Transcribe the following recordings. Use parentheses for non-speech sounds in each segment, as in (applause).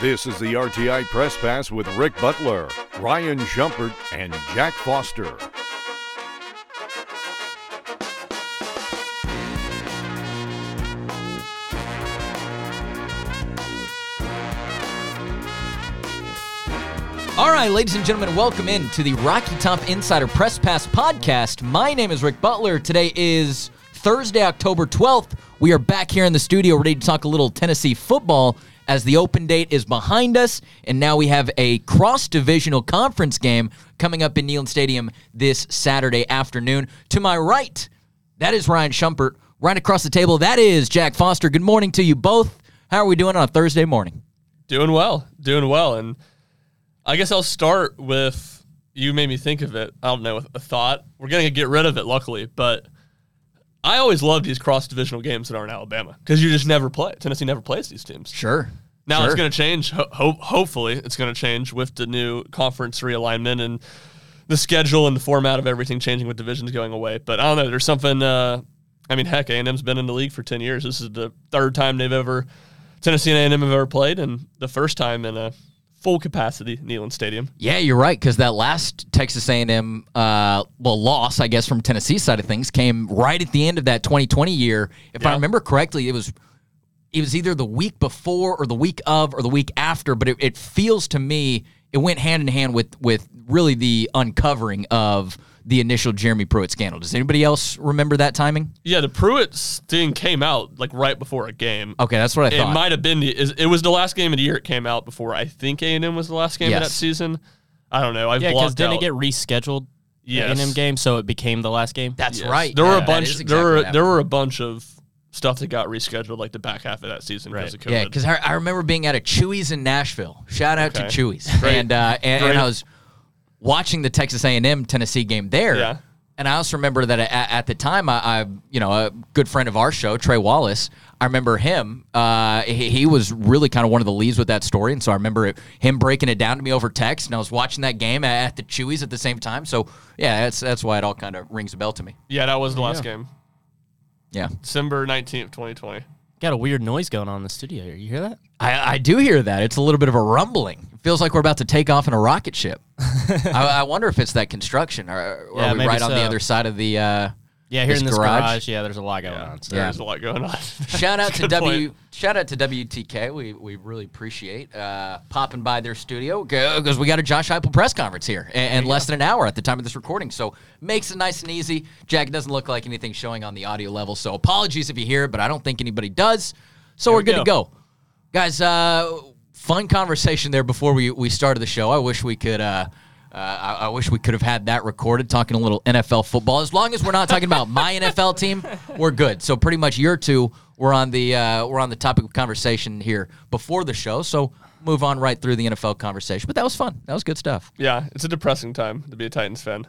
This is the RTI Press Pass with Ric Butler, Ryan Schumpert, and Jack Foster. All right, ladies and gentlemen, welcome in to the Rocky Top Insider Press Pass podcast. My name is Ric Butler. Today is Thursday, October 12th. We are back here in the studio ready to talk a little Tennessee football as the open date is behind us. And now we have a cross divisional conference game coming up in Neyland Stadium this Saturday afternoon. To my right, that is Ryan Schumpert. Right across the table, that is Jack Foster. Good morning to you both. How are we doing on a Thursday morning? Doing well, doing well. And I guess I'll start with you made me think of it. I don't know, a thought. We're going to get rid of it, luckily. But I always loved these cross divisional games that are in Alabama because you just never play. Tennessee never plays these teams. Sure. Now sure. it's going to change. Ho- ho- hopefully, it's going to change with the new conference realignment and the schedule and the format of everything changing with divisions going away. But I don't know. There's something. Uh, I mean, heck, A&M's been in the league for ten years. This is the third time they've ever Tennessee and A&M have ever played, and the first time in a full capacity Neyland Stadium. Yeah, you're right because that last Texas A&M uh, well loss, I guess, from Tennessee side of things came right at the end of that 2020 year. If I remember correctly, it was it was either the week before or the week of or the week after, but it, it feels to me it went hand in hand with with really the uncovering of the initial Jeremy Pruitt scandal. Does anybody else remember that timing? Yeah, the Pruitt thing came out like right before a game. Okay, that's what I It thought. It might have been the it was the last game of the year it came out before I think A and M was the last game of that season. I don't know. I've Yeah, because didn't out. it get rescheduled? Yes. The A&M game, so it became the last game. that's Yes. right. There were a bunch. is there were happened. there were a bunch of stuff that got rescheduled like the back half of that season because Right. of COVID. Yeah, because I, I remember being at a Chuy's in Nashville. Shout out Okay. to Chuy's, and uh, and, and I was watching the Texas A&M Tennessee game there. Yeah. And I also remember that at, at the time, I, I, you know, a good friend of our show, Trey Wallace. I remember him. Uh, he, he was really kind of one of the leads with that story, and so I remember it, him breaking it down to me over text. And I was watching that game at, at the Chuy's at the same time. So yeah, that's that's why it all kind of rings a bell to me. yeah, that was the last game, Yeah, December nineteenth, twenty twenty. Got a weird noise going on in the studio here. You hear that? I, I do hear that. It's a little bit of a rumbling. It feels like we're about to take off in a rocket ship. (laughs) I, I wonder if it's that construction, or, or Yeah, are we right on the other side of the? Uh, Yeah, here This in this garage? garage. yeah, there's a lot going on. So. Yeah. There's a lot going on. (laughs) shout out to Good W. point. Shout out to WTK. We we really appreciate uh, popping by their studio because we got a Josh Heupel press conference here in, in less than an hour at the time of this recording. So makes it nice and easy. Jack doesn't look like anything showing on the audio level. So apologies if you hear it, but I don't think anybody does. So we're we good to go. go, guys. Uh, fun conversation there before we we started the show. I wish we could. Uh, uh, I, I wish we could have had that recorded, talking a little NFL football. As long as we're not talking about my NFL team, we're good. So pretty much your two, we're on the uh, we're on the topic of conversation here before the show. So move on right through the NFL conversation. But that was fun. That was good stuff. yeah, it's a depressing time to be a Titans fan.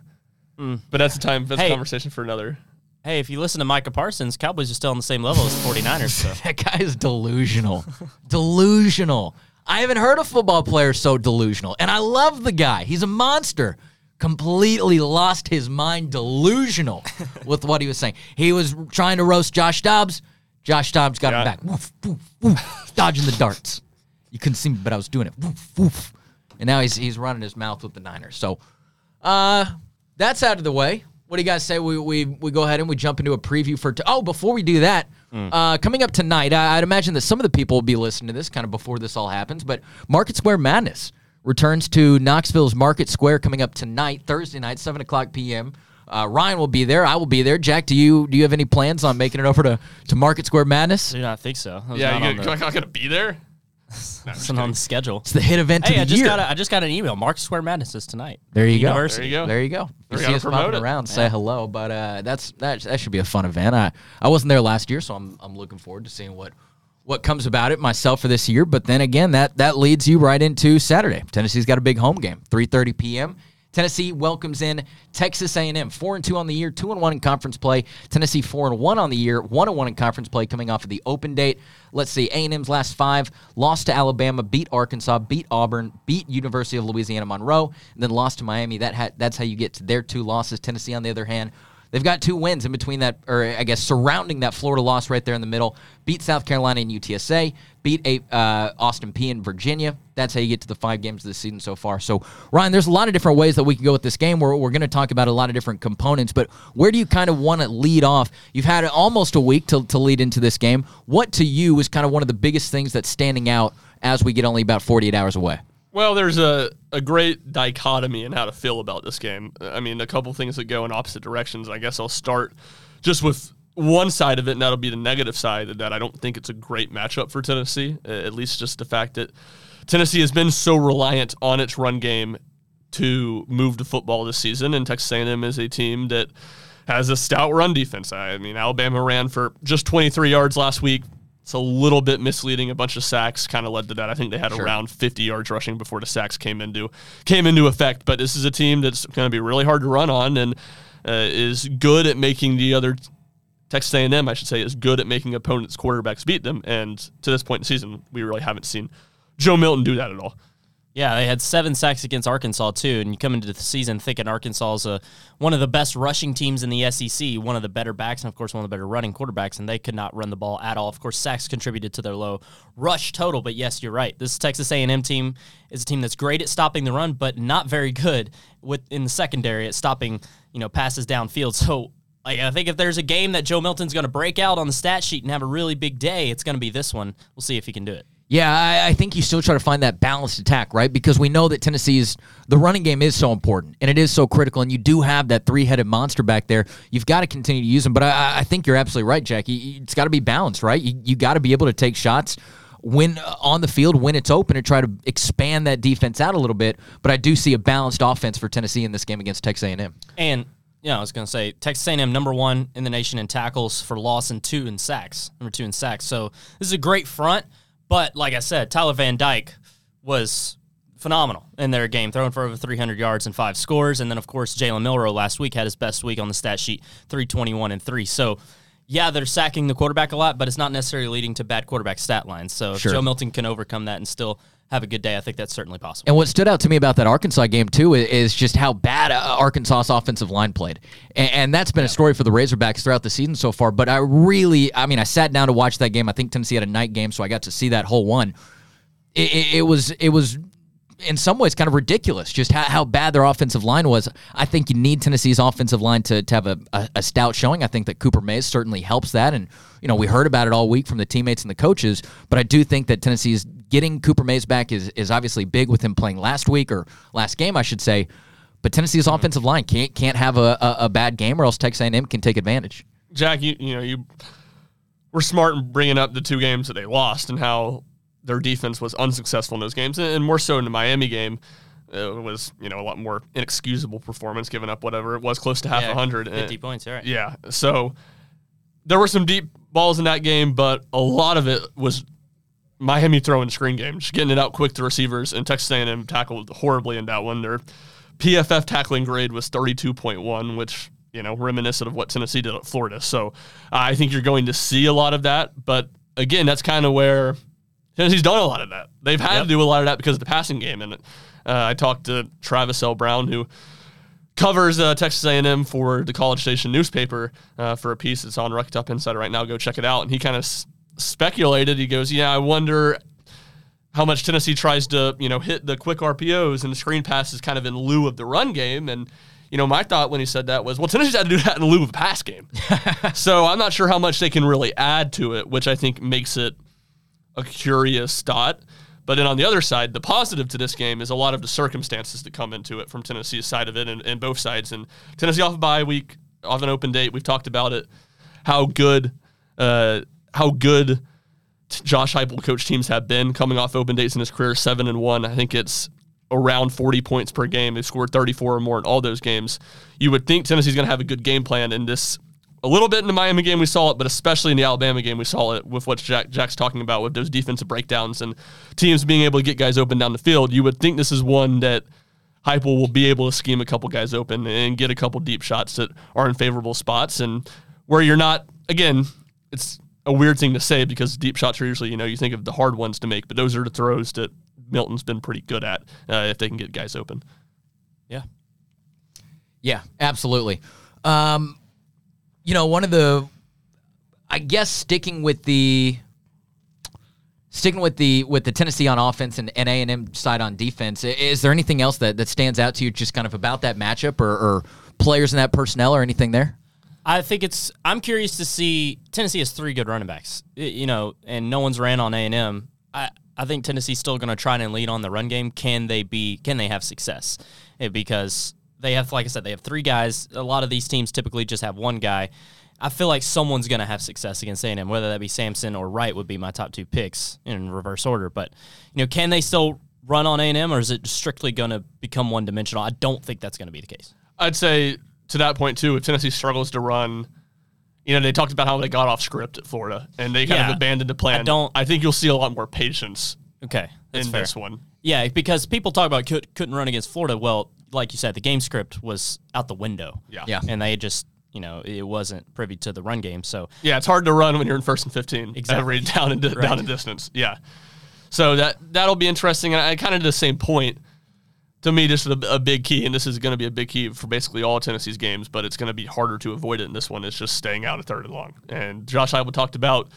But that's a time. That's a conversation for another. Hey, if you listen to Micah Parsons, Cowboys are still on the same level as 49ers. So. (laughs) That guy is delusional. delusional. I haven't heard a football player so delusional. And I love the guy. He's a monster. Completely lost his mind, delusional (laughs) with what he was saying. He was trying to roast Josh Dobbs. Josh Dobbs got him back. Woof, woof, woof, dodging the darts. You couldn't see me, but I was doing it. Woof, woof. And now he's he's running his mouth with the Niners. So uh, that's out of the way. What do you guys say? We, we we go ahead and we jump into a preview for. T- oh, before we do that, uh, coming up tonight, I, I'd imagine that some of the people will be listening to this kind of before this all happens. But Market Square Madness returns to Knoxville's Market Square coming up tonight, Thursday night, seven o'clock p.m. Uh, Ryan will be there. I will be there. Jack, do you do you have any plans on making it over to, to Market Square Madness? I do not think so. Yeah, you on are the, not gonna be there. Wasn't (laughs) on the schedule. It's the hit event Hey, I of the just year. got a, I just got an email. Mark Square Madness is tonight. There you go. There you go. There you go. You We see us popping it. around, say hello. But uh, that's that. That should be a fun event. I I wasn't there last year, so I'm I'm looking forward to seeing what what comes about it myself for this year. But then again, that that leads you right into Saturday. Tennessee's got a big home game, 3:30 p.m. Tennessee welcomes in Texas A&M, four and two on the year, two and one in conference play. Tennessee four and one on the year, one and one in conference play, coming off of the open date. Let's see, A&M's last five: lost to Alabama, beat Arkansas, beat Auburn, beat University of Louisiana Monroe, and then lost to Miami. That ha- that's how you get to their two losses. Tennessee, on the other hand. They've got two wins in between that, or I guess surrounding that Florida loss right there in the middle. Beat South Carolina and UTSA, beat a, uh, Austin Peay and Virginia. That's how you get to the five games of the season so far. So, Ryan, there's a lot of different ways that we can go with this game. We're, we're going to talk about a lot of different components, but where do you kind of want to lead off? You've had almost a week to, to lead into this game. What to you is kind of one of the biggest things that's standing out as we get only about 48 hours away? Well, there's a, a great dichotomy in how to feel about this game. I mean, a couple things that go in opposite directions. I guess I'll start just with one side of it, and that'll be the negative side that I don't think it's a great matchup for Tennessee. At least just the fact that Tennessee has been so reliant on its run game to move the football this season, and Texas A&M is a team that has a stout run defense. I mean, Alabama ran for just 23 yards last week. It's a little bit misleading. A bunch of sacks kind of led to that. I think they had sure. around 50 yards rushing before the sacks came into came into effect. But this is a team that's going to be really hard to run on and uh, is good at making the other Texas A&M, I should say, is good at making opponents' quarterbacks beat them. And to this point in the season, we really haven't seen Joe Milton do that at all. Yeah, they had seven sacks against Arkansas too, and you come into the season thinking Arkansas is a, one of the best rushing teams in the SEC, one of the better backs, and of course one of the better running quarterbacks, and they could not run the ball at all. Of course, sacks contributed to their low rush total, but yes, you're right. This Texas A&M team is a team that's great at stopping the run, but not very good with in the secondary at stopping you know passes downfield. (laughs) So like, I think if there's a game that Joe Milton's going to break out on the stat sheet and have a really big day, it's going to be this one. We'll see if he can do it. Yeah, I, I, think you still try to find that balanced attack, right? Because we know that Tennessee's the running game is so important and it is so critical, and you do have that three-headed monster back there. You've got to continue to use them, but I, I think you're absolutely right, Jackie. It's got to be balanced, right? You, you got to be able to take shots when uh, on the field when it's open and try to expand that defense out a little bit. But I do see a balanced offense for Tennessee in this game against Texas A&M. And yeah, I was going to say Texas A&M number one in the nation in tackles for loss and two in sacks, number two in sacks. So this is a great front. But like I said, Tyler Van Dyke was phenomenal in their game, throwing for over 300 yards and five scores. And then, of course, Jalen Milroe last week had his best week on the stat sheet, 321 and three. So, yeah, they're sacking the quarterback a lot, but it's not necessarily leading to bad quarterback stat lines. So, sure. if Joe Milton can overcome that and still have a good day, I think that's certainly possible. And what stood out to me about that Arkansas game too is just how bad uh, Arkansas's offensive line played, and, that's been a story for the Razorbacks throughout the season so far. But I really, I mean, I sat down to watch that game. I think Tennessee had a night game, so I got to see that whole one. It, it, it was, it was in some ways kind of ridiculous just how, how bad their offensive line was. I think you need Tennessee's offensive line to, to have a, a, a, stout showing. I think that Cooper Mays certainly helps that. And, you know, we heard about it all week from the teammates and the coaches, but I do think that Tennessee's getting Cooper Mays back is, is obviously big with him playing last week or last game, I should say. But Tennessee's mm-hmm. offensive line can't can't have a, a, a bad game or else Texas A&M can take advantage. Jack, you, you know, you were smart in bringing up the two games that they lost and how their defense was unsuccessful in those games, and more so in the Miami game. It was you know a lot more inexcusable performance, giving up whatever it was, close to half a yeah, hundred, fifty and, points, right? Yeah, so there were some deep balls in that game, but a lot of it was Miami throwing screen game, just getting it out quick to receivers, and Texas A&M tackled horribly in that one. Their PFF tackling grade was thirty two point one, which you know reminiscent of what Tennessee did at Florida. So uh, I think you're going to see a lot of that, but again, that's kind of where Tennessee's done a lot of that. They've had yep. to do a lot of that because of the passing game. And uh, I talked to Travis L. Brown, who covers uh, Texas A&M for the College Station newspaper uh, for a piece that's on Rocky Top Insider right now. Go check it out. And he kind of s- speculated. He goes, "Yeah, I wonder." How much Tennessee tries to, you know, hit the quick RPOs and the screen passes kind of in lieu of the run game. And you know, my thought when he said that was, well, Tennessee's had to do that in lieu of a pass game. (laughs) so I'm not sure how much they can really add to it, which I think makes it a curious thought. But then on the other side, the positive to this game is a lot of the circumstances that come into it from Tennessee's side of it and, and both sides. And Tennessee off a bye week, off an open date. We've talked about it. How good, uh, how good Josh Heupel coach teams have been coming off open dates in his career, seven and one. I think it's around 40 points per game. They scored 34 or more in all those games. You would think Tennessee's going to have a good game plan, in this a little bit in the Miami game we saw it, but especially in the Alabama game we saw it with what Jack, Jack's talking about with those defensive breakdowns and teams being able to get guys open down the field. You would think this is one that Heupel will be able to scheme a couple guys open and get a couple deep shots that are in favorable spots and where you're not again. It's a weird thing to say because deep shots are usually you know you think of the hard ones to make, but those are the throws that Milton's been pretty good at uh, if they can get guys open. Yeah. Yeah, absolutely. Um, you know, one of the, I guess, sticking with the Sticking with the with the Tennessee on offense and A and M side on defense, is there anything else that, that stands out to you, just kind of about that matchup, or, or players in that personnel, or anything there? I think it's. I'm curious to see. Tennessee has three good running backs, you know, and no one's ran on A and M. I I think Tennessee's still going to try and lead on the run game. Can they be? Can they have success? Eh, because they have, like I said, they have three guys. A lot of these teams typically just have one guy. I feel like someone's going to have success against A&M, whether that be Sampson or Wright would be my top two picks in reverse order. But you know, can they still run on A&M, or is it strictly going to become one dimensional? I don't think that's going to be the case. I'd say to that point too, if Tennessee struggles to run, you know, they talked about how they got off script at Florida and they kind Yeah. of abandoned the plan. I don't- I think you'll see a lot more patience Okay, that's in fair. this one. Yeah, because people talk about could, couldn't run against Florida. Well, like you said, the game script was out the window. Yeah. Yeah. and they just you know it wasn't privy to the run game. So Yeah, it's hard to run when you're in first and fifteen. Exactly. Every down and di- Right. down in distance. Yeah. So that that'll be interesting. And I kind of did the same point. To me, this is a, a big key, and this is going to be a big key for basically all Tennessee's games. But it's going to be harder to avoid it in this one. It's just staying out of third and long. And Josh Heupel talked about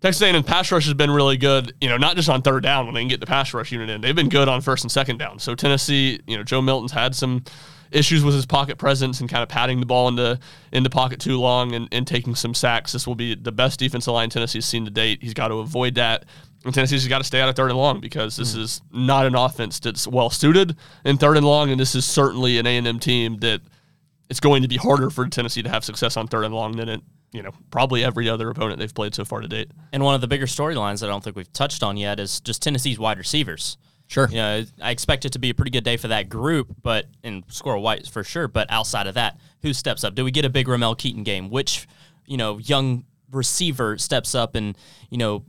Texas A&M pass rush has been really good. You know, not just on third down when they can get the pass rush unit in. They've been good on first and second down. So Tennessee, you know, Joe Milton's had some issues with his pocket presence and kind of patting the ball into into pocket too long and, and taking some sacks. This will be the best defensive line Tennessee's seen to date. He's got to avoid that. And Tennessee's got to stay out of third and long because this hmm. is not an offense that's well suited in third and long, and this is certainly an A&M team that it's going to be harder for Tennessee to have success on third and long than it, you know, probably every other opponent they've played so far to date. and one of the bigger storylines that I don't think we've touched on yet is just Tennessee's wide receivers. Sure. You know, I expect it to be a pretty good day for that group, but in Squirrel White for sure. But outside of that, who steps up? Do we get a big Ramel Keaton game? Which, you know, young receiver steps up and, you know,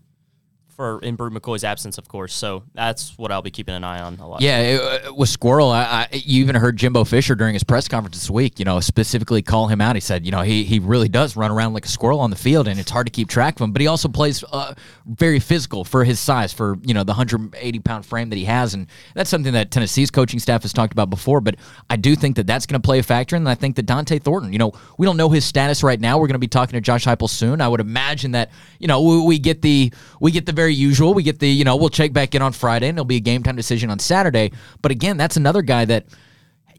for in Bru McCoy's absence, of course. So that's what I'll be keeping an eye on a lot. Yeah, it, uh, with Squirrel, I, I, you even heard Jimbo Fisher during his press conference this week, you know, specifically call him out. He said, you know, he, he really does run around like a squirrel on the field, and it's hard to keep track of him. But he also plays uh, very physical for his size, for you know the 180 pound frame that he has, and that's something that Tennessee's coaching staff has talked about before. But I do think that that's going to play a factor, and I think that Dont'e Thornton, you know, we don't know his status right now. We're going to be talking to Josh Heupel soon. I would imagine that you know we, we get the we get the very usual. We get the you know we'll check back in on Friday, and it'll be a game time decision on Saturday. But again, that's another guy that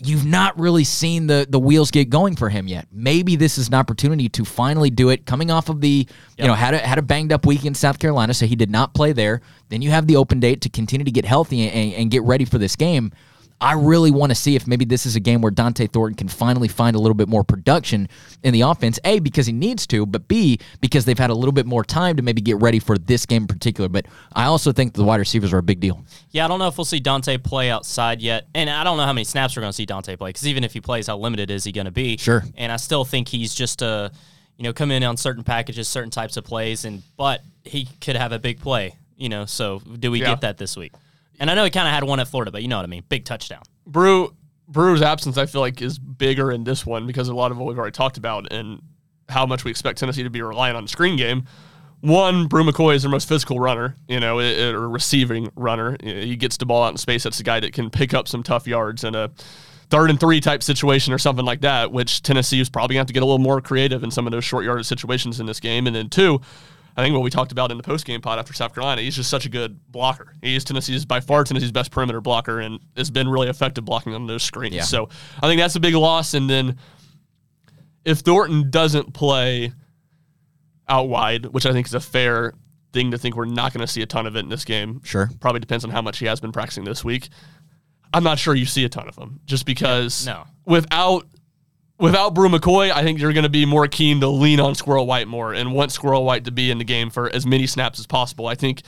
you've not really seen the the wheels get going for him yet. Maybe this is an opportunity to finally do it. Coming off of the, you know, had a had a banged up week in South Carolina, so he did not play there. Then you have the open date to continue to get healthy and, and get ready for this game. I really want to see if maybe this is a game where Dont'e Thornton can finally find a little bit more production in the offense. A, because he needs to, but B, because they've had a little bit more time to maybe get ready for this game in particular. But I also think the wide receivers are a big deal. Yeah, I don't know if we'll see Dont'e play outside yet, and I don't know how many snaps we're going to see Dont'e play because even if he plays, how limited is he going to be? Sure. And I still think he's just a, you know, come in on certain packages, certain types of plays, and but he could have a big play, you know. So do we Yeah. get that this week? And I know he kind of had one at Florida, but you know what I mean, big touchdown. Bru Bru's absence, I feel like, is bigger in this one because a lot of what we've already talked about and how much we expect Tennessee to be reliant on the screen game. One, Bru McCoy is their most physical runner, you know, or receiving runner. He gets the ball out in space. That's the guy that can pick up some tough yards in a third and three type situation or something like that, which Tennessee is probably going to have to get a little more creative in some of those short yardage situations in this game. And then two, I think what we talked about in the post game pod after South Carolina, he's just such a good blocker. He's Tennessee's by far Tennessee's best perimeter blocker and has been really effective blocking on those screens. Yeah. So I think that's a big loss. And then if Thornton doesn't play out wide, which I think is a fair thing to think we're not going to see a ton of it in this game. Sure. Probably depends on how much he has been practicing this week. I'm not sure you see a ton of them just because no. without without Bru McCoy, I think you're going to be more keen to lean on Squirrel White more and want Squirrel White to be in the game for as many snaps as possible. I think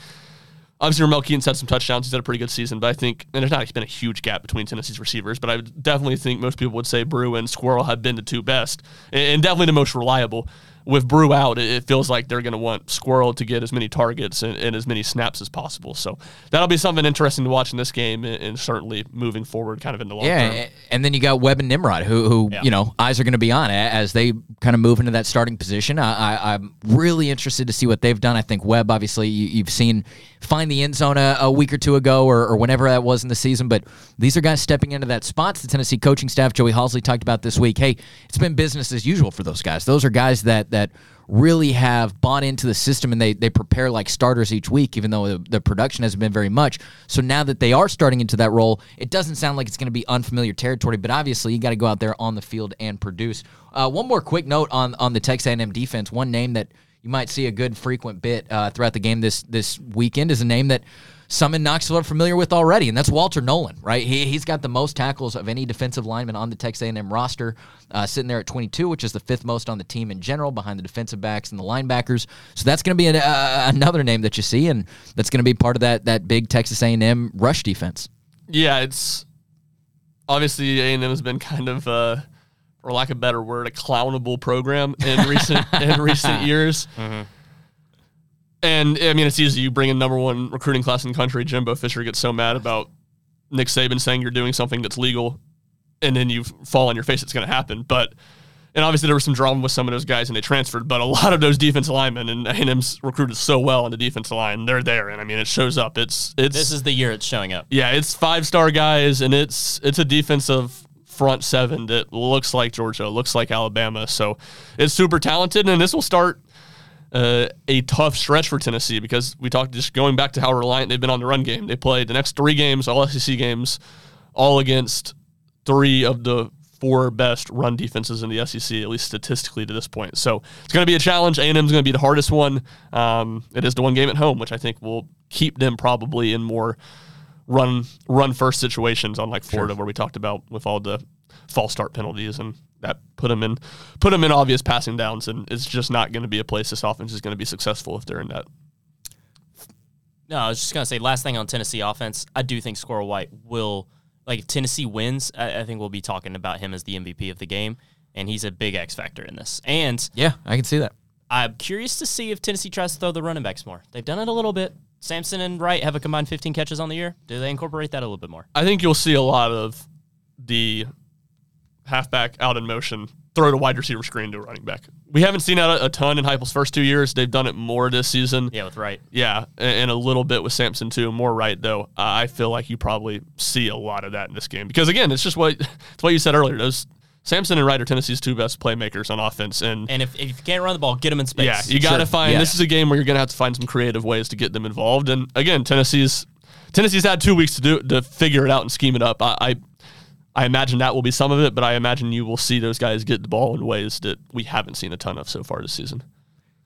obviously Ramel Keaton's had some touchdowns. He's had a pretty good season, but I think and there's not been a huge gap between Tennessee's receivers, but I definitely think most people would say Bru and Squirrel have been the two best and, and definitely the most reliable. With Bru out, it, feels like they're going to want Squirrel to get as many targets and, and as many snaps as possible. So that'll be something interesting to watch in this game and, and certainly moving forward kind of in the long Yeah, term. a- and then you got Webb and Nimrod, who, who Yeah. you know, eyes are going to be on as they kind of move into that starting position. I, I, I'm really interested to see what they've done. I think Webb, obviously, you, you've seen find the end zone a, a week or two ago, or, or whenever that was in the season. But these are guys stepping into that spots. The Tennessee coaching staff, Joey Halzle, talked about this week. Hey, it's been business as usual for those guys. Those are guys that that really have bought into the system and they, they prepare like starters each week, even though the, the production hasn't been very much. So now that they are starting into that role, it doesn't sound like it's going to be unfamiliar territory. But obviously, you got to go out there on the field and produce. Uh, one more quick note on on the Texas A&M defense. One name that you might see a good frequent bit uh, throughout the game this this weekend is a name that some in Knoxville are familiar with already, and that's Walter Nolen, right? He, he's got the most tackles of any defensive lineman on the Texas A&M roster, uh, sitting there at 22, which is the fifth most on the team in general, behind the defensive backs and the linebackers. So that's going to be an, uh, another name that you see, and that's going to be part of that that big Texas A&M rush defense. Yeah, it's obviously A&M has been kind of, uh, for lack of a better word, a clownable program in recent in (laughs) recent years. Mm-hmm. And I mean, it's easy. You bring in number one recruiting class in the country. Jimbo Fisher gets so mad about Nick Saban saying you're doing something that's legal, and then you fall on your face. It's going to happen. But and obviously there was some drama with some of those guys, and they transferred. But a lot of those defense linemen and A&M's recruited so well on the defensive line. They're there, and I mean, it shows up. It's it's This is the year it's showing up. yeah, it's five star guys, and it's it's a defensive front seven that looks like Georgia, looks like Alabama. So it's super talented, and this will start uh, a tough stretch for Tennessee because we talked just going back to how reliant they've been on the run game. They played the next three games, all SEC games, all against three of the four best run defenses in the SEC, at least statistically to this point. So it's going to be a challenge. A&M is going to be the hardest one. Um, it is the one game at home, which I think will keep them probably in more run run first situations, on like Florida, where we talked about with all the false start penalties and that put them in put them in obvious passing downs, and it's just not going to be a place this offense is going to be successful if they're in that. No, I was just gonna say last thing on Tennessee offense. I do think Squirrel White will like if Tennessee wins. I, I think we'll be talking about him as the MVP of the game, and he's a big X factor in this. And Yeah, I can see that. I'm curious to see if Tennessee tries to throw the running backs more. They've done it a little bit. Sampson and Wright have a combined 15 catches on the year. Do they incorporate that a little bit more? I think you'll see a lot of the halfback out in motion, throw to wide receiver screen to a running back. We haven't seen that a, a ton in Heupel's first two years. They've done it more this season. Yeah, with Wright. Yeah, and, and a little bit with Sampson too. More right though. Uh, I feel like you probably see a lot of that in this game because again, it's just what (laughs) it's what you said earlier. Those Sampson and Wright are Tennessee's two best playmakers on offense, and, And if, if you can't run the ball, get them in space. yeah, you got to Sure. find. Yeah. This is a game where you're going to have to find some creative ways to get them involved. And again, Tennessee's Tennessee's had two weeks to do to figure it out and scheme it up. I, I I imagine that will be some of it, but I imagine you will see those guys get the ball in ways that we haven't seen a ton of so far this season.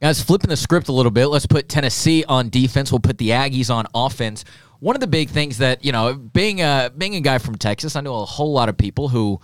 Guys, flipping the script a little bit, let's put Tennessee on defense. We'll put the Aggies on offense. One of the big things that you know, being a being a guy from Texas, I know a whole lot of people who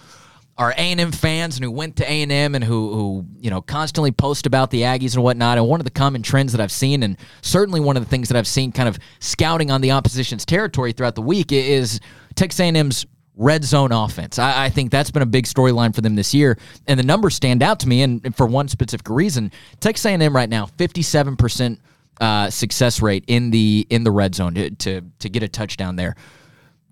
are A and M fans and who went to A and who who you know constantly post about the Aggies and whatnot. And one of the common trends that I've seen, and certainly one of the things that I've seen, kind of scouting on the opposition's territory throughout the week, is Texas A and M's red zone offense. I, I think that's been a big storyline for them this year, and the numbers stand out to me. And, and for one specific reason, Texas A&M right now, fifty-seven percent uh, success rate in the in the red zone to, to to get a touchdown there.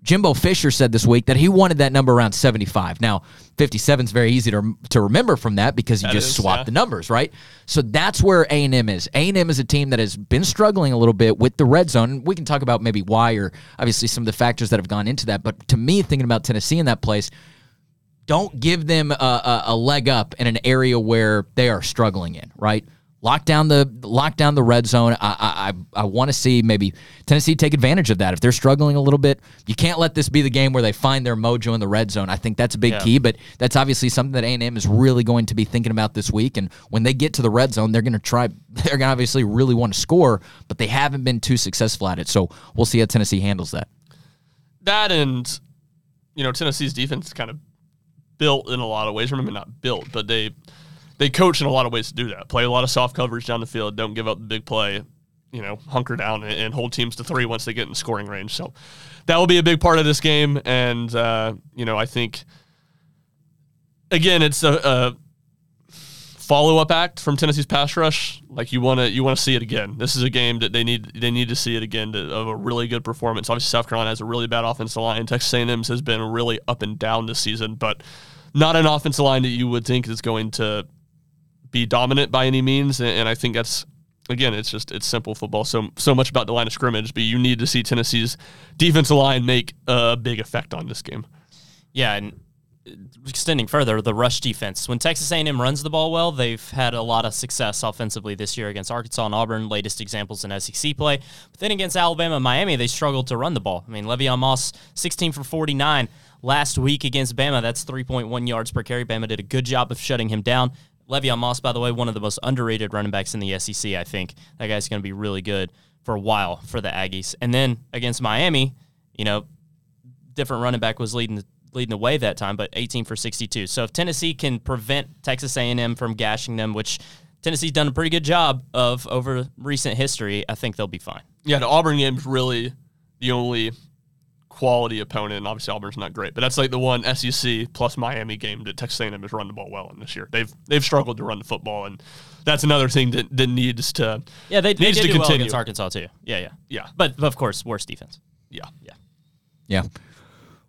Jimbo Fisher said this week that he wanted that number around 75. Now, 57 is very easy to, to remember from that because you That just is, swap yeah. the numbers, right? So that's where A&M is. A&M is a team that has been struggling a little bit with the red zone. We can talk about maybe why or obviously some of the factors that have gone into that. But to me, thinking about Tennessee in that place, don't give them a, a, a leg up in an area where they are struggling in, right? Lock down the lock down the red zone. I I, I want to see maybe Tennessee take advantage of that if they're struggling a little bit. You can't let this be the game where they find their mojo in the red zone. I think that's a big Yeah. key, but that's obviously something that A and M is really going to be thinking about this week. And when they get to the red zone, they're going to try. (laughs) They're going to obviously really want to score, but they haven't been too successful at it. So we'll see how Tennessee handles that. that and you know Tennessee's defense kind of built in a lot of ways. Remember, not built, but they they coach in a lot of ways to do that. Play a lot of soft coverage down the field. Don't give up the big play. You know, hunker down and, and hold teams to three once they get in scoring range. So that will be a big part of this game. And uh, you know, I think again, it's a, a follow up act from Tennessee's pass rush. Like you want to you want to see it again. This is a game that they need they need to see it again to, of a really good performance. Obviously, South Carolina has a really bad offensive line. Texas A&M's has been really up and down this season, but not an offensive line that you would think is going to be dominant by any means. And, and I think that's again, it's just it's simple football. So so much about the line of scrimmage, but you need to see Tennessee's defensive line make a big effect on this game. Yeah, and uh, extending further, the rush defense. When Texas A&M runs the ball well, they've had a lot of success offensively this year against Arkansas and Auburn. Latest examples in SEC play. But then against Alabama and Miami, they struggled to run the ball. I mean, Le'Veon Moss, 16 for 49 last week against Bama. That's 3.1 yards per carry. Bama did a good job of shutting him down. Le'Veon Moss, by the way, one of the most underrated running backs in the SEC. I think that guy's going to be really good for a while for the Aggies. And then against Miami, you know, different running back was leading leading the way that time, but 18 for 62. So if Tennessee can prevent Texas A&M from gashing them, which Tennessee's done a pretty good job of over recent history, I think they'll be fine. Yeah, the Auburn game's really the only quality opponent. And obviously, Auburn's not great, but that's like the one SEC plus Miami game that Texas A&M has run the ball well in this year. They've they've struggled to run the football, and that's another thing that, that needs to Yeah, they, they needs did to do well continue. against Arkansas too. Yeah, yeah. yeah, But, but of course, worse defense. yeah, Yeah. Yeah.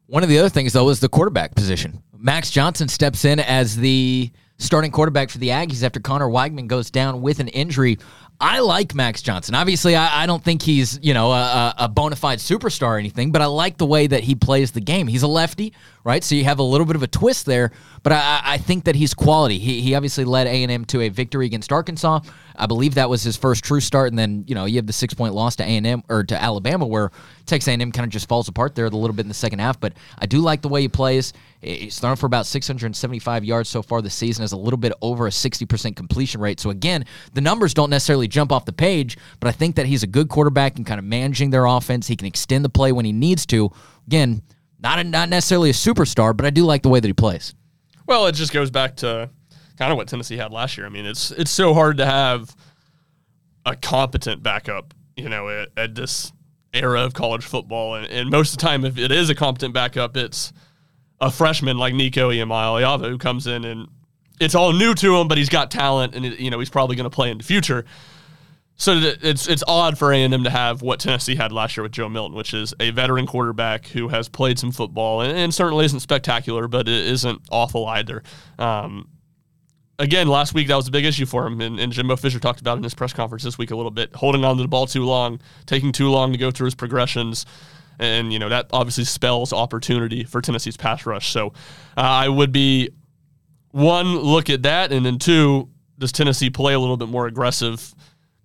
One of the other things, though, is the quarterback position. Max Johnson steps in as the starting quarterback for the Aggies after Conner Weigman goes down with an injury. I like Max Johnson. Obviously, I, I don't think he's you know a, a- bona fide superstar or anything, but I like the way that he plays the game. He's a lefty, right? So you have a little bit of a twist there, but I, I- I think that he's quality. He, he obviously led A and M to a victory against Arkansas. I believe that was his first true start, and then you know you have the six point loss to A and M or to Alabama, where Texas A and M kind of just falls apart there a little bit in the second half. But I do like the way he plays. He's thrown for about 675 yards so far this season, has a little bit over a 60% completion rate. So again, the numbers don't necessarily jump off the page, but I think that he's a good quarterback and kind of managing their offense. He can extend the play when he needs to. Again, not a, not necessarily a superstar, but I do like the way that he plays. Well, it just goes back to kind of what Tennessee had last year. I mean, it's it's so hard to have a competent backup, you know, at, at this era of college football, and, and most of the time, if it is a competent backup, it's a freshman like Nico Iamaleava who comes in and it's all new to him, but he's got talent, and you know he's probably going to play in the future. So it's it's odd for A and M to have what Tennessee had last year with Joe Milton, which is a veteran quarterback who has played some football and, and certainly isn't spectacular, but it isn't awful either. Um, again, last week that was a big issue for him, and, and Jimbo Fisher talked about in his press conference this week a little bit, holding on to the ball too long, taking too long to go through his progressions. And, you know, that obviously spells opportunity for Tennessee's pass rush. So uh, I would be one, look at that. And then two, does Tennessee play a little bit more aggressive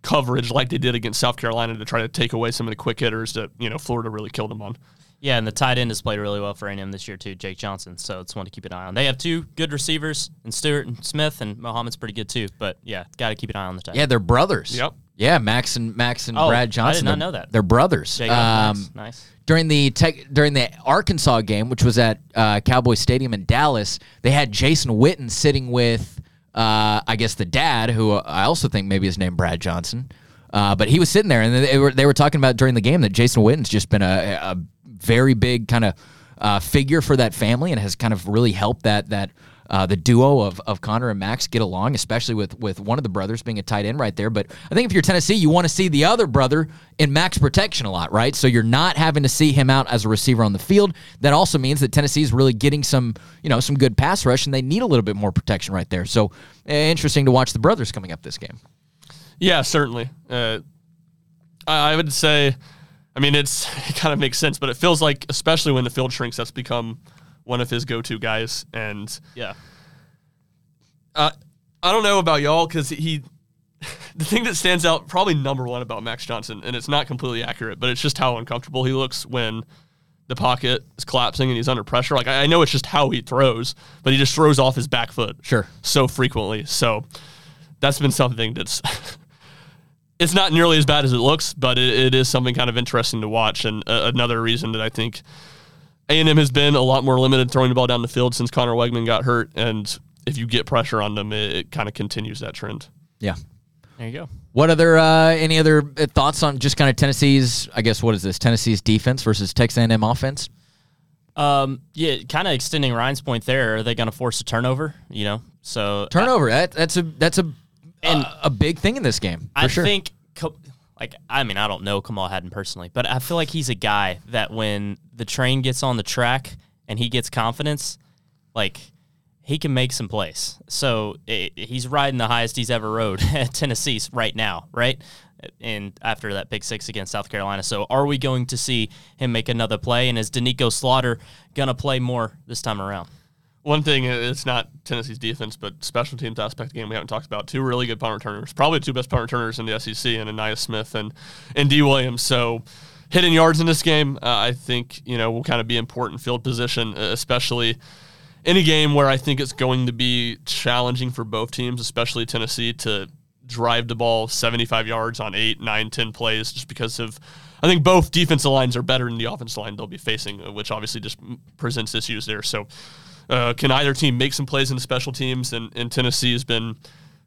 coverage like they did against South Carolina to try to take away some of the quick hitters that, you know, Florida really killed them on? Yeah, and the tight end has played really well for A&M this year too, Jake Johnson. So it's one to keep an eye on. They have two good receivers, and Stewart and Smith, and Mohammed's pretty good too. But yeah, got to keep an eye on the tight. Yeah, they're brothers. Yep. Yeah, Max and Max and Oh, I Brad did Johnson. not they're- know that. They're brothers. Jake, nice, Um, nice. during the tech, during the Arkansas game, which was at uh, Cowboy Stadium in Dallas, they had Jason Witten sitting with, uh, I guess, the dad, who I also think maybe is named Brad Johnson. Uh, but he was sitting there, and they were they were talking about during the game that Jason Witten's just been a, a very big kind of uh, figure for that family, and has kind of really helped that that. Uh, the duo of, of Connor and Max get along, especially with with one of the brothers being a tight end right there. But I think if you're Tennessee, you want to see the other brother in Max protection a lot, right? So you're not having to see him out as a receiver on the field. That also means that Tennessee is really getting some, you know, some good pass rush, and they need a little bit more protection right there. So eh, interesting to watch the brothers coming up this game. Yeah, certainly. Uh, I, I would say, I mean, it's (laughs) it kind of makes sense, but it feels like, especially when the field shrinks, that's become one of his go-to guys. And Yeah. uh, I don't know about y'all because he, (laughs) the thing that stands out probably number one about Max Johnson, and it's not completely accurate, but it's just how uncomfortable he looks when the pocket is collapsing and he's under pressure. Like I, I know it's just how he throws, but he just throws off his back foot Sure. so frequently. So that's been something that's (laughs) it's not nearly as bad as it looks, but it, it is something kind of interesting to watch. And uh, another reason that I think A and M has been a lot more limited throwing the ball down the field since Conner Weigman got hurt. And if you get pressure on them, it, it kind of continues that trend. Yeah. There you go. What other uh, any other uh, thoughts on just kind of Tennessee's? I guess what is this Tennessee's defense versus Texas A&M offense? Um, yeah, kind of extending Ryan's point there. Are they going to force a turnover? You know, so Turnover. That, that's a that's a And- a, a big thing in this game. For I sure. think, like, I mean, I don't know Kamal Hadden personally, but I feel like he's a guy that when the train gets on the track and he gets confidence, like, he can make some plays. So i he's riding the highest he's ever rode (laughs) at Tennessee right now, right? And after that big six against South Carolina. So are we going to see him make another play? And is Doneiko Slaughter going to play more this time around? one thing it's not Tennessee's defense, but special teams aspect of the game we haven't talked about. Two really good punt returners, probably two best punt returners in the SEC, and Ainias Smith and and Dee Williams. So hitting yards in this game, uh, I think you know will kind of be important field position, especially in a game where I think it's going to be challenging for both teams, especially Tennessee, to drive the ball 75 yards on eight, nine, 10 plays, just because of. I think both defensive lines are better than the offensive line they'll be facing, uh, which obviously just presents issues there. So, uh, can either team make some plays in the special teams? And, and Tennessee has been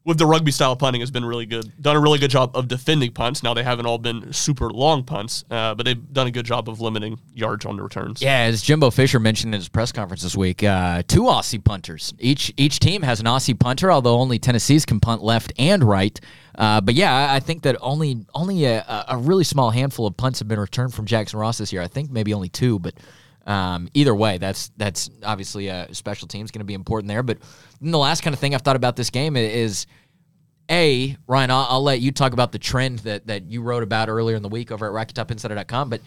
with the rugby style punting has been really good. Done a really good job of defending punts. Now they haven't all been super long punts, uh, but they've done a good job of limiting yards on the returns. Yeah, as Jimbo Fisher mentioned in his press conference this week, uh, two Aussie punters. Each each team has an Aussie punter, although only Tennessee's can punt left and right. Uh, but yeah, I think that only only a, a really small handful of punts have been returned from Jackson Ross this year. I think maybe only two, but um, either way, that's that's obviously a special teams going to be important there. But the last kind of thing I've thought about this game is, a Ryan. I'll, I'll, let you talk about the trend that that you wrote about earlier in the week over at RockyTopInsider.com, but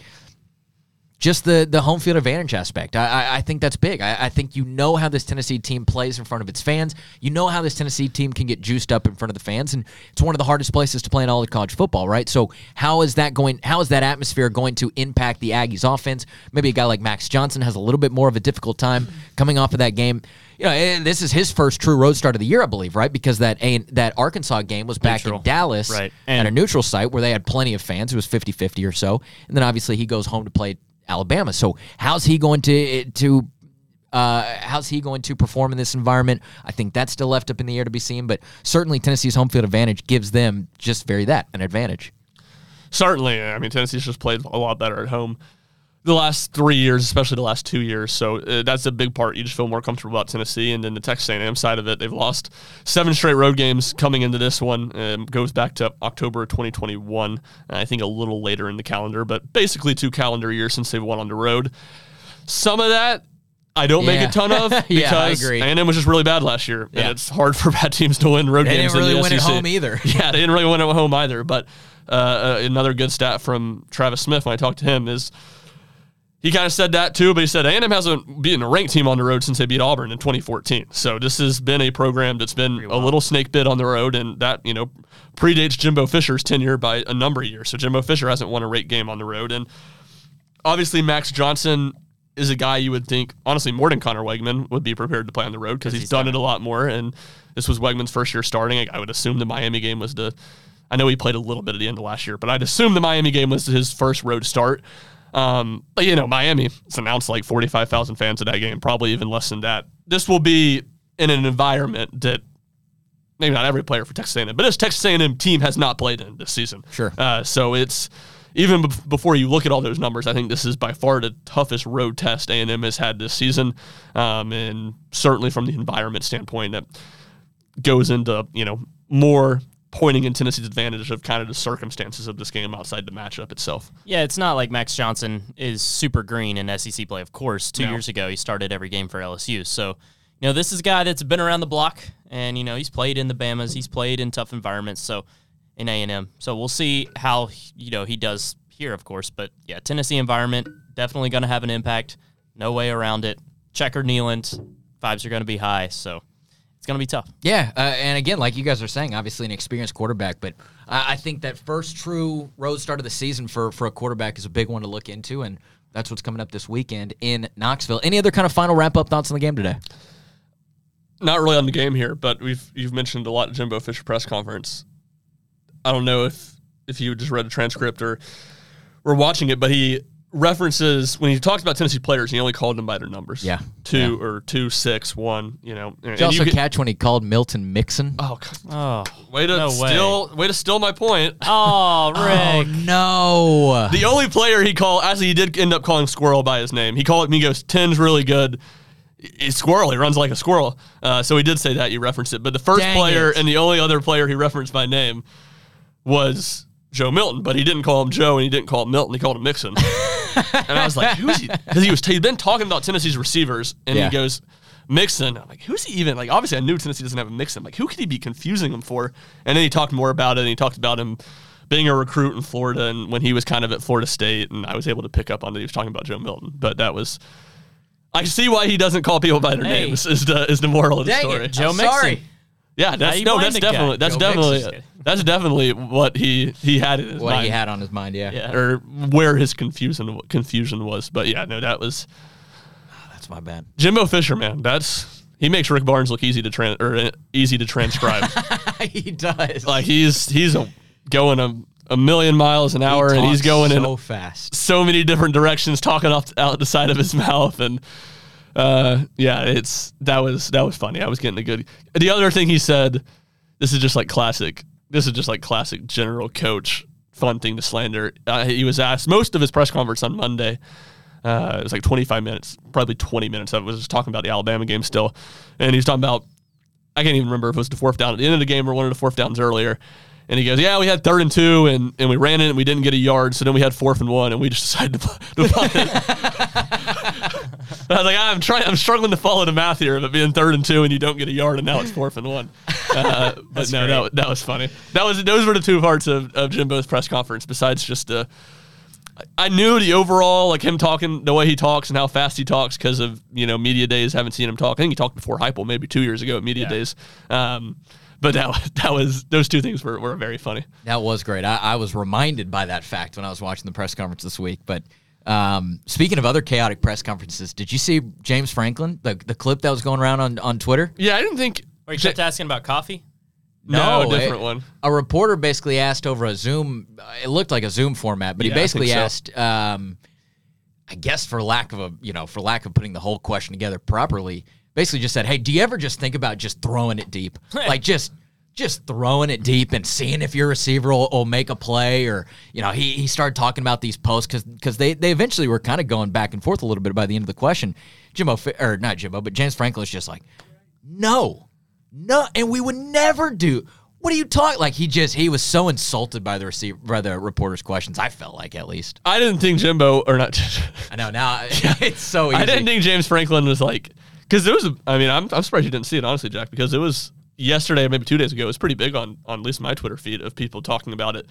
just the the home field advantage aspect. I, I, I think that's big. I, I, think you know how this Tennessee team plays in front of its fans. You know how this Tennessee team can get juiced up in front of the fans, and it's one of the hardest places to play in all of college football, right? So how is that going? How is that atmosphere going to impact the Aggies' offense? Maybe a guy like Max Johnson has a little bit more of a difficult time coming off of that game. You know, eh, this is his first true road start of the year, I believe, right? Because that that Arkansas game was back neutral. in Dallas right. at a neutral site where they had plenty of fans. It was 50-50 or so. And then obviously he goes home to play Alabama. So how's he going to to uh, how's he going to perform in this environment? I think that's still left up in the air to be seen. But certainly Tennessee's home field advantage gives them just very that an advantage. Certainly, I mean Tennessee's just played a lot better at home the last three years, especially the last two years. So uh, that's a big part. You just feel more comfortable about Tennessee, and then the Texas A&M side of it, they've lost seven straight road games coming into this one. Um, goes back to October 2021, I think a little later in the calendar, but basically two calendar years since they've won on the road. Some of that I don't Yeah. make a ton of because (laughs) yeah, I agree. A&M was just really bad last year, Yeah. and it's hard for (laughs) bad teams to win road games. They didn't really win at home either. (laughs) Yeah, they didn't really win at home either. But uh, uh, another good stat from Travis Smith when I talked to him is he kind of said that too, but he said A&M hasn't beaten a ranked team on the road since they beat Auburn in 2014. So this has been a program that's been a little snake bit on the road, and that you know predates Jimbo Fisher's tenure by a number of years. So Jimbo Fisher hasn't won a ranked game on the road, and obviously Max Johnson is a guy you would think honestly more than Conner Weigman would be prepared to play on the road because he's, he's done, done it a lot more. And this was Weigman's first year starting. I, I would assume the Miami game was the. I know he played a little bit at the end of last year, but I'd assume the Miami game was his first road start. Um, but you know, Miami it's announced like forty five thousand fans at that game, probably even less than that. This will be in an environment that maybe not every player for Texas A&M, but this Texas A&M team has not played in this season. Sure. Uh, so it's even bef- before you look at all those numbers, I think this is by far the toughest road test A&M has had this season, um, and certainly from the environment standpoint, that goes into you know more pointing in Tennessee's advantage of kind of the circumstances of this game outside the matchup itself. Yeah, it's not like Max Johnson is super green in SEC play. Of course, two No. years ago he started every game for LSU. So, you know, this is a guy that's been around the block, and you know he's played in the Bama's, he's played in tough environments. So, in A and M, so we'll see how you know he does here, of course. But yeah, Tennessee environment definitely going to have an impact. No way around it. Checker Neyland vibes are going to be high, so it's going to be tough. Yeah, uh, and again, like you guys are saying, obviously an experienced quarterback, but I, I think that first true road start of the season for for a quarterback is a big one to look into, and that's what's coming up this weekend in Knoxville. Any other kind of final wrap up thoughts on the game today? not really on the game here, but we've you've mentioned a lot at Jimbo Fisher press conference. I don't know if if you just read a transcript or were watching it, but he references when he talks about Tennessee players, he only called them by their numbers. Yeah. two or two, six, one. You know, Did you also get- catch when he called Milton Mixon? Oh, God. Oh, way to no steal! Way to steal my point. (laughs) oh, Ric. no! The only player he called, actually, he did end up calling Squirrel by his name. He called me, he goes, 10's really good. He's squirrel. He runs like a squirrel. Uh, so he did say that. You referenced it. But the first Dang player it. and the only other player he referenced by name was Joe Milton. But he didn't call him Joe and he didn't call him Milton. He called him Mixon. (laughs) and I was like, who's he? Because he was he'd been talking about Tennessee's receivers, and Yeah. he goes Mixon. I'm like, who's he even? Like, obviously, I knew Tennessee doesn't have a Mixon. Like, who could he be confusing him for? And then he talked more about it. and He talked about him being a recruit in Florida, and when he was kind of at Florida State, and I was able to pick up on that he was talking about Joe Milton. But that was I see why he doesn't call people by their Hey. names. Is the is the moral of the Dang story. it, Joe I'm Mixon. sorry. Yeah, that's no, that's the guy. definitely that's Joe definitely that's definitely what he he had in his mind. What mind, he had on his mind, yeah. Yeah. or where his confusion confusion was. But yeah, no, that was That's my bad. Jimbo Fisher, man. That's he makes Rick Barnes look easy to tran or uh, easy to transcribe. (laughs) he does. like he's he's a, going a, a million miles an hour, and he's talks going so in fast. so many different directions, talking off out the side of his (laughs) mouth, and uh, yeah, it's that was that was funny. I was getting a good. The other thing he said, this is just like classic. This is just like classic general coach fun thing to slander. Uh, he was asked most of his press conference on Monday. Uh, it was like 25 minutes, probably 20 minutes of it was just talking about the Alabama game still, and he's talking about. I can't even remember if it was the fourth down at the end of the game or one of the fourth downs earlier. And he goes, "Yeah, we had third and two, and, and we ran it, and we didn't get a yard. So then we had fourth and one, and we just decided to, (laughs) to punt it." I was like, "I'm trying, I'm struggling to follow the math here of it being third and two, and you don't get a yard, and now it's fourth and one." Uh, (laughs) but no, that, that was funny. That was those were the two parts of, of Jimbo's press conference. Besides just uh, I knew the overall, like him talking the way he talks and how fast he talks because of you know media days. Haven't seen him talk. I think he talked before Heupel maybe two years ago at media days. Um, but that that was those two things were, were very funny. That was great. I, I was reminded by that fact when I was watching the press conference this week. But um, speaking of other chaotic press conferences, did you see James Franklin, the, the clip that was going around on, on Twitter? Yeah, I didn't think. Or you kept asking about coffee? No, No, different it- one. A reporter basically asked over a Zoom. It looked like a Zoom format, but Yeah, he basically think asked, um, I guess for lack of a you know for lack of putting the whole question together properly, basically just said, "Hey, do you ever just think about just throwing it deep, (laughs) like just just throwing it deep and seeing if your receiver will, will make a play?" Or you know, he he started talking about these posts because because they they eventually were kind of going back and forth a little bit by the end of the question. Jimbo or not Jimbo, but James Franklin's just like, no, no, and we would never do. What are you talking? Like he just he was so insulted by the receiver by the reporter's questions. I felt like at least. I didn't think Jimbo or not. (laughs) I know now it's so easy. I didn't think James Franklin was like because there was. I mean, I'm I'm surprised you didn't see it honestly, Jack, because it was yesterday, maybe two days ago. It was pretty big on on at least my Twitter feed of people talking about it.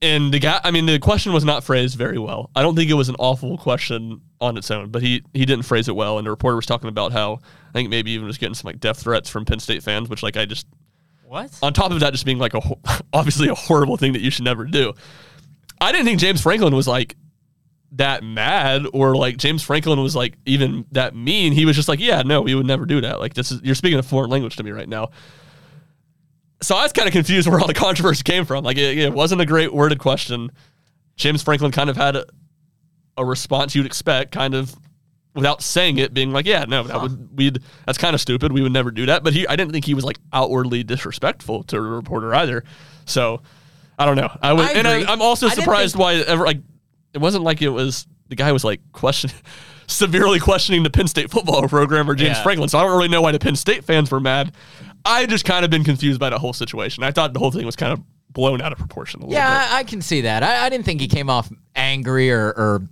And the guy, I mean, the question was not phrased very well. I don't think it was an awful question on its own, but he he didn't phrase it well. And the reporter was talking about how I think maybe even was getting some like death threats from Penn State fans, which like I just What? on top of that just being like a (laughs) obviously a horrible thing that you should never do. I didn't think James Franklin was like that mad or like James Franklin was like even that mean. He was just like, yeah, no, we would never do that. Like this is you're speaking a foreign language to me right now. So I was kind of confused (laughs) where all the controversy came from. Like it, it wasn't a great worded question. James Franklin kind of had a, a response you'd expect, kind of without saying it, being like, "Yeah, no, that would we'd that's kind of stupid. We would never do that." But he, I didn't think he was like outwardly disrespectful to a reporter either. So I don't know. I was, I and. I, I'm also surprised think- why ever like it wasn't like it was the guy was like question (laughs) severely questioning the Penn State football (laughs) program or James Yeah. Franklin. So I don't really know why the Penn State fans were mad. I just kind of been confused by the whole situation. I thought the whole thing was kind of blown out of proportion a little bit. Yeah, I, I can see that. I, I didn't think he came off angry or, or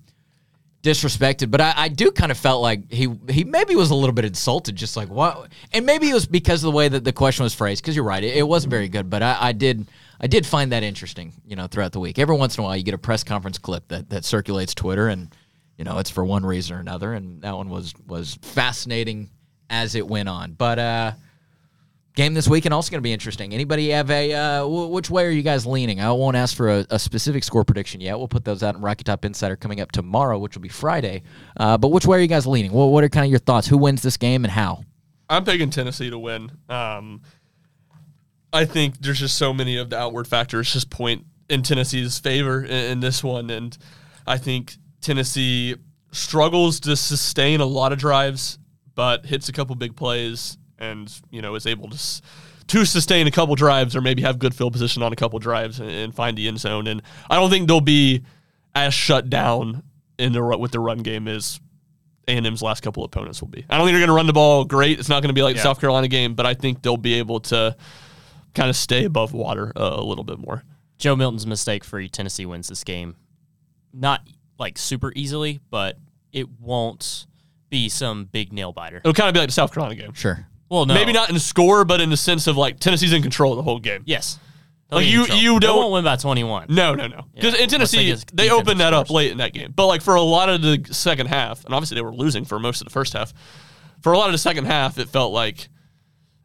disrespected, but I, I do kind of felt like he he maybe was a little bit insulted, just like what, and maybe it was because of the way that the question was phrased. Because you're right, it, it wasn't very good, but I, I did I did find that interesting. You know, throughout the week, every once in a while, you get a press conference clip that that circulates Twitter, and you know it's for one reason or another, and that one was was fascinating as it went on, but. uh Game this weekend also going to be interesting. Anybody have a uh, w- which way are you guys leaning? I won't ask for a, a specific score prediction yet. We'll put those out in Rocky Top Insider coming up tomorrow, which will be Friday. Uh, but which way are you guys leaning? What, what are kind of your thoughts? Who wins this game and how? I'm picking Tennessee to win. Um, I think there's just so many of the outward factors just point in Tennessee's favor in, in this one, and I think Tennessee struggles to sustain a lot of drives, but hits a couple big plays, and you know is able to s- to sustain a couple drives or maybe have good field position on a couple drives and, and find the end zone. And I don't think they'll be as shut down in the with the run game as a&M's last couple opponents will be. I don't think they're going to run the ball great. It's not going to be like the South Carolina game, but I think they'll be able to kind of stay above water uh, a little bit more. Joe Milton's mistake free. Tennessee wins this game. Not like super easily, but it won't be some big nail biter. It'll kind of be like the South Carolina game. Sure. Well, no. Maybe not in the score, but in the sense of like Tennessee's in control of the whole game. Yes. They'll Like you, trouble. you don't won't win by 21. No, no, no. Because Yeah, in unless they Tennessee, they, defensive opened that up late in that game. But like for a lot of the second half, and obviously they were losing for most of the first half. For a lot of the second half, it felt like,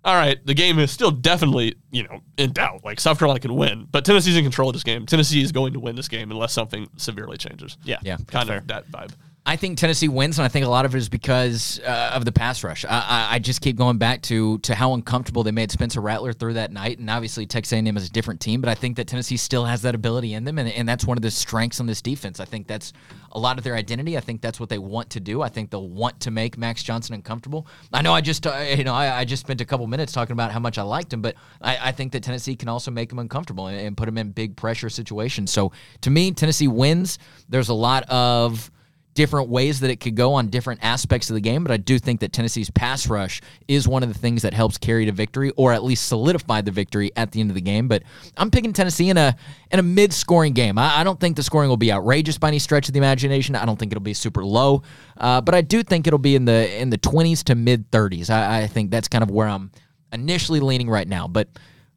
all right, the game is still definitely you know in doubt. Like South Carolina can win, but Tennessee's in control of this game. Tennessee is going to win this game unless something severely changes. Yeah. Yeah. kind of that vibe. I think Tennessee wins, and I think a lot of it is because uh, of the pass rush. I, I, just keep going back to to how uncomfortable they made Spencer Rattler through that night, and obviously Texas A&M is a different team, but I think that Tennessee still has that ability in them, and, and that's one of the strengths on this defense. I think that's a lot of their identity. I think that's what they want to do. I think they'll want to make Max Johnson uncomfortable. I know I just uh, you know I, I just spent a couple minutes talking about how much I liked him, but I, I think that Tennessee can also make him uncomfortable and, and put him in big pressure situations. So to me, Tennessee wins. There's a lot of different ways that it could go on different aspects of the game, but I do think that Tennessee's pass rush is one of the things that helps carry to victory or at least solidify the victory at the end of the game. But I'm picking Tennessee in a in a mid-scoring game. I, I don't think the scoring will be outrageous by any stretch of the imagination. I don't think it'll be super low, uh, but I do think it'll be in the in the 20s to mid 30s. I, I think that's kind of where I'm initially leaning right now. But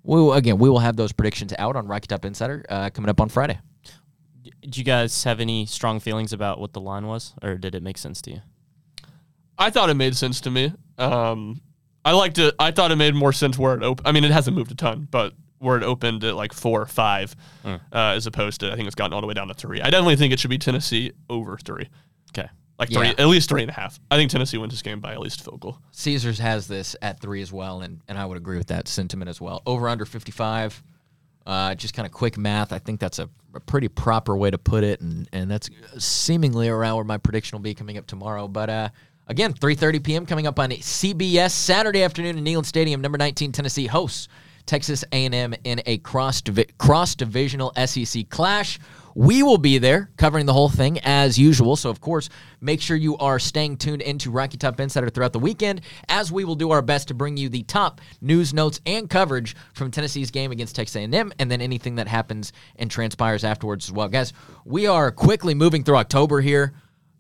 we will, again, we will have those predictions out on Rocky Top Insider uh, coming up on Friday. Did you guys have any strong feelings about what the line was, or did it make sense to you? I thought it made sense to me. Um, I liked it. I thought it made more sense where it opened. I mean, it hasn't moved a ton, but where it opened at like four or five, uh, as opposed to I think it's gotten all the way down to three. I definitely think it should be Tennessee over three, Okay. like three, Yeah. at least three and a half. I think Tennessee wins this game by at least a field goal. Caesars has this at three as well, and, and I would agree with that sentiment as well. Over under 55. Uh, just kind of quick math. I think that's a, a pretty proper way to put it, and, and that's seemingly around where my prediction will be coming up tomorrow. But uh, again, 3:30 p.m. coming up on CBS Saturday afternoon in Neyland Stadium. Number 19 Tennessee hosts Texas A&M in a cross cross divisional SEC clash. We will be there covering the whole thing as usual. So of course, make sure you are staying tuned into Rocky Top Insider throughout the weekend, as we will do our best to bring you the top news, notes, and coverage from Tennessee's game against Texas A&M, and then anything that happens and transpires afterwards as well, guys. We are quickly moving through October here.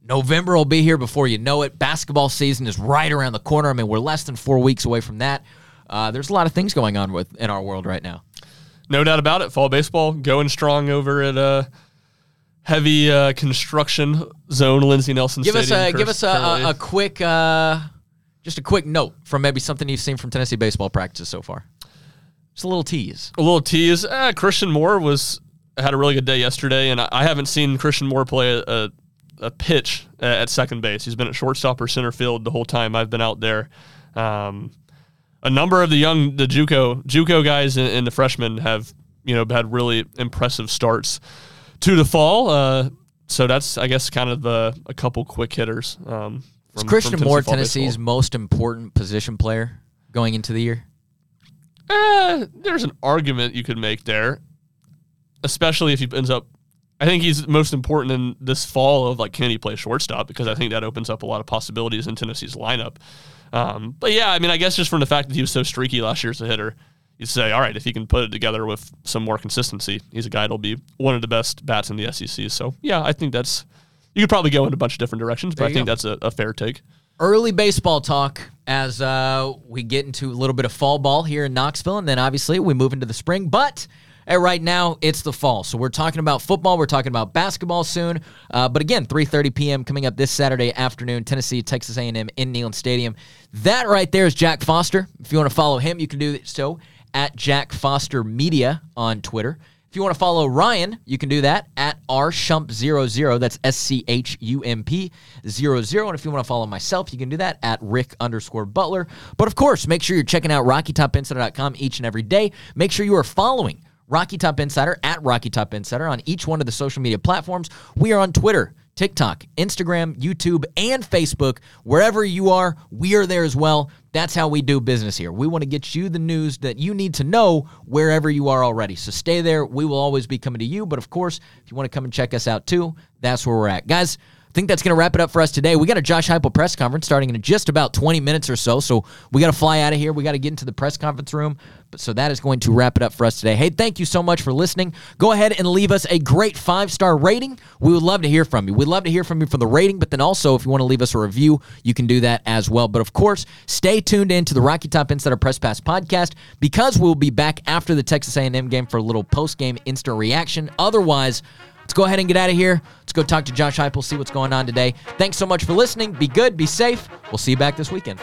November will be here before you know it. Basketball season is right around the corner. I mean, we're less than four weeks away from that. Uh, there's a lot of things going on with in our world right now. No doubt about it. Fall baseball going strong over at uh, heavy uh, construction zone, Lindsey Nelson Give us a give us a, a, a quick uh, just a quick note from maybe something you've seen from Tennessee baseball practices so far. Just a little tease. a little tease. Uh, Christian Moore was had a really good day yesterday, and I, I haven't seen Christian Moore play a, a, pitch uh, at second base. He's been at shortstop or center field the whole time I've been out there. Um, a number of the young the JUCO JUCO guys and, and the freshmen have you know had really impressive starts to the fall. Uh, so that's I guess kind of a, a couple quick hitters. Um, Is Christian from Moore fall Tennessee's baseball. most important position player going into the year? Uh, there's an argument you could make there, especially if he ends up. I think he's most important in this fall of like can he play shortstop because I think that opens up a lot of possibilities in Tennessee's lineup. Um, but yeah, I mean, I guess just from the fact that he was so streaky last year as a hitter, you say, all right, if he can put it together with some more consistency, he's a guy that'll be one of the best bats in the SEC. So yeah, I think that's you could probably go in a bunch of different directions, but I think go. that's a, a fair take. early baseball talk as uh, we get into a little bit of fall ball here in Knoxville, and then obviously we move into the spring. But uh, right now it's the fall, so we're talking about football. We're talking about basketball soon. Uh, but again, 3:30 p.m. coming up this Saturday afternoon, Tennessee, Texas A&M in Neyland Stadium. That right there is Jack Foster. If you want to follow him, you can do so at Jack Foster Media on Twitter. If you want to follow Ryan, you can do that at rshump00. That's S C H U M P 00. And if you want to follow myself, you can do that at Ric underscore Butler. But of course, make sure you're checking out RockyTopInsider.com each and every day. Make sure you are following Rocky Top Insider at Rocky Top Insider on each one of the social media platforms. We are on Twitter, TikTok, Instagram, YouTube, and Facebook. Wherever you are, we are there as well. That's how we do business here. We want to get you the news that you need to know wherever you are already. So stay there. We will always be coming to you. But of course, if you want to come and check us out too, that's where we're at. Guys, think that's going to wrap it up for us today. We got a Josh Heupel press conference starting in just about 20 minutes or so. So we got to fly out of here. We got to get into the press conference room. But so that is going to wrap it up for us today. Hey, thank you so much for listening. Go ahead and leave us a great five star rating. We would love to hear from you. We'd love to hear from you for the rating, but then also if you want to leave us a review, you can do that as well. But of course, stay tuned in to the Rocky Top Insider Press Pass podcast because we'll be back after the Texas A&M game for a little post game instant reaction. Otherwise. Let's go ahead and get out of here. Let's go talk to Josh Heupel, see what's going on today. Thanks so much for listening. Be good, be safe. We'll see you back this weekend.